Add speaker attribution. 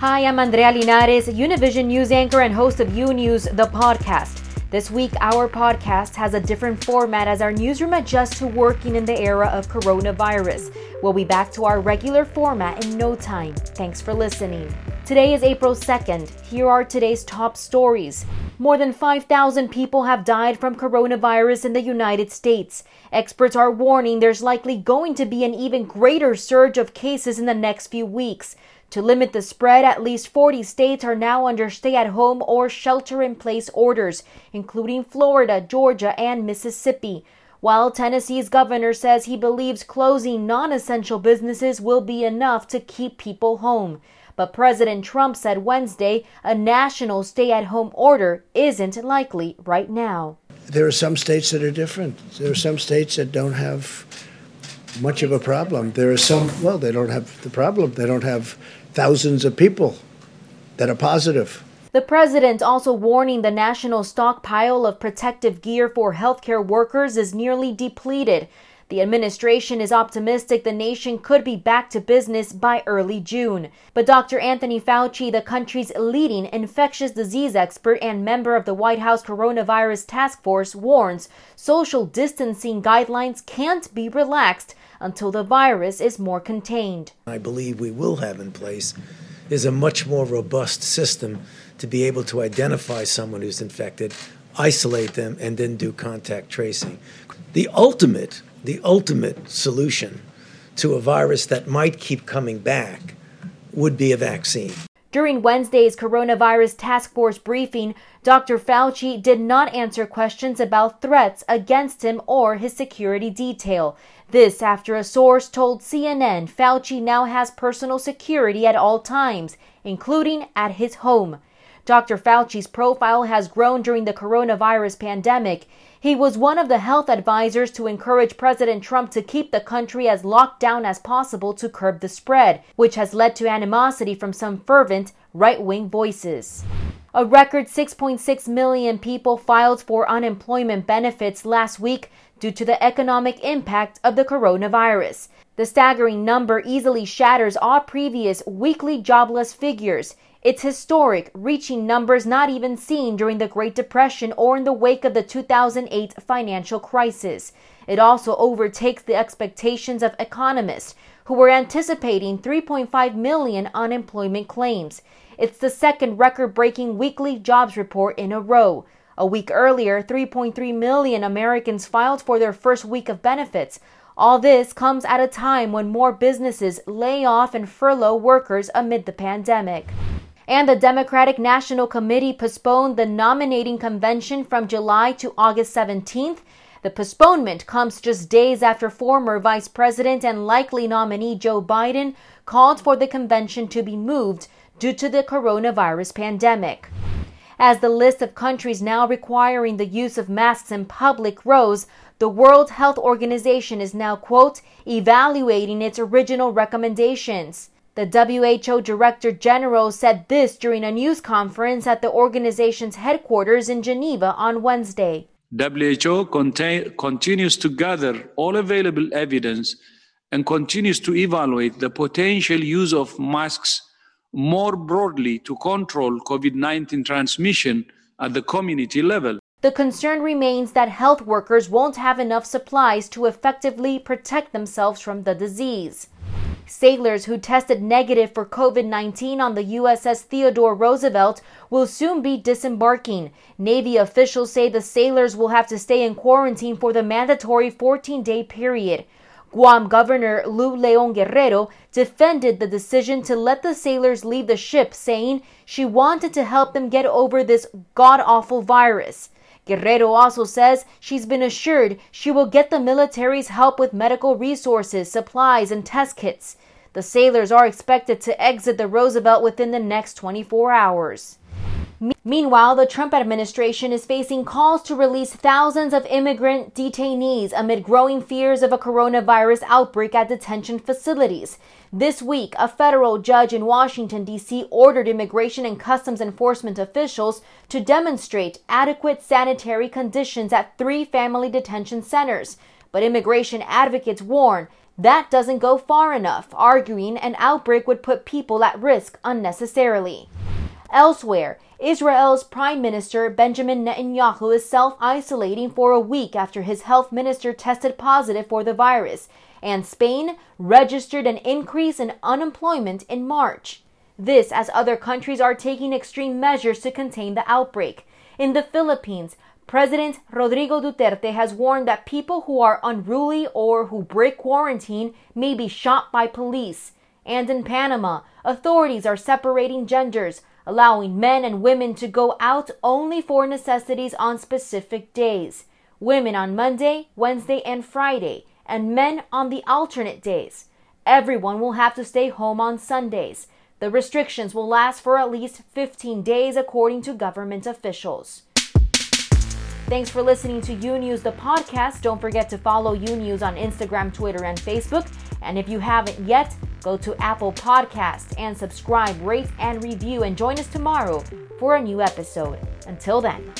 Speaker 1: Hi, I'm Andrea Linares, Univision news anchor and host of U News, the podcast. This week, our podcast has a different format as our newsroom adjusts to working in the era of coronavirus. We'll be back to our regular format in no time. Thanks for listening. Today is April 2nd. Here are today's top stories. More than 5,000 people have died from coronavirus in the United States. Experts are warning there's likely going to be an even greater surge of cases in the next few weeks. To limit the spread, at least 40 states are now under stay at home or shelter in place orders, including Florida, Georgia, and Mississippi. While Tennessee's governor says he believes closing non essential businesses will be enough to keep people home. But President Trump said Wednesday a national stay at home order isn't likely right now.
Speaker 2: There are some states that are different. There are some states that don't have much of a problem. There are some, well, they don't have the problem. They don't have thousands of people that are positive.
Speaker 1: The president also warning the national stockpile of protective gear for healthcare workers is nearly depleted. The administration is optimistic the nation could be back to business by early June. But Dr. Anthony Fauci, the country's leading infectious disease expert and member of the White House Coronavirus Task Force, warns social distancing guidelines can't be relaxed until the virus is more contained.
Speaker 3: I believe we will have in place is a much more robust system to be able to identify someone who's infected, isolate them, and then do contact tracing. The ultimate, the ultimate solution to a virus that might keep coming back would be a vaccine.
Speaker 1: During Wednesday's coronavirus task force briefing, Dr. Fauci did not answer questions about threats against him or his security detail. This after a source told CNN Fauci now has personal security at all times, including at his home. Dr. Fauci's profile has grown during the coronavirus pandemic. He was one of the health advisors to encourage President Trump to keep the country as locked down as possible to curb the spread, which has led to animosity from some fervent right wing voices. A record 6.6 million people filed for unemployment benefits last week due to the economic impact of the coronavirus. The staggering number easily shatters all previous weekly jobless figures. It's historic, reaching numbers not even seen during the Great Depression or in the wake of the 2008 financial crisis. It also overtakes the expectations of economists, who were anticipating 3.5 million unemployment claims. It's the second record breaking weekly jobs report in a row. A week earlier, 3.3 million Americans filed for their first week of benefits. All this comes at a time when more businesses lay off and furlough workers amid the pandemic and the Democratic National Committee postponed the nominating convention from July to August 17th. The postponement comes just days after former Vice President and likely nominee Joe Biden called for the convention to be moved due to the coronavirus pandemic. As the list of countries now requiring the use of masks in public rose, the World Health Organization is now, quote, evaluating its original recommendations. The WHO Director General said this during a news conference at the organization's headquarters in Geneva on Wednesday.
Speaker 4: WHO contain, continues to gather all available evidence and continues to evaluate the potential use of masks more broadly to control COVID 19 transmission at the community level.
Speaker 1: The concern remains that health workers won't have enough supplies to effectively protect themselves from the disease. Sailors who tested negative for COVID 19 on the USS Theodore Roosevelt will soon be disembarking. Navy officials say the sailors will have to stay in quarantine for the mandatory 14 day period. Guam Governor Lou Leon Guerrero defended the decision to let the sailors leave the ship, saying she wanted to help them get over this god awful virus. Guerrero also says she's been assured she will get the military's help with medical resources, supplies, and test kits. The sailors are expected to exit the Roosevelt within the next 24 hours. Meanwhile, the Trump administration is facing calls to release thousands of immigrant detainees amid growing fears of a coronavirus outbreak at detention facilities. This week, a federal judge in Washington, D.C. ordered immigration and customs enforcement officials to demonstrate adequate sanitary conditions at three family detention centers. But immigration advocates warn That doesn't go far enough, arguing an outbreak would put people at risk unnecessarily. Elsewhere, Israel's Prime Minister Benjamin Netanyahu is self isolating for a week after his health minister tested positive for the virus, and Spain registered an increase in unemployment in March. This as other countries are taking extreme measures to contain the outbreak. In the Philippines, President Rodrigo Duterte has warned that people who are unruly or who break quarantine may be shot by police. And in Panama, authorities are separating genders, allowing men and women to go out only for necessities on specific days. Women on Monday, Wednesday, and Friday, and men on the alternate days. Everyone will have to stay home on Sundays. The restrictions will last for at least 15 days, according to government officials. Thanks for listening to U News, the podcast. Don't forget to follow U News on Instagram, Twitter, and Facebook. And if you haven't yet, go to Apple Podcast and subscribe, rate, and review. And join us tomorrow for a new episode. Until then.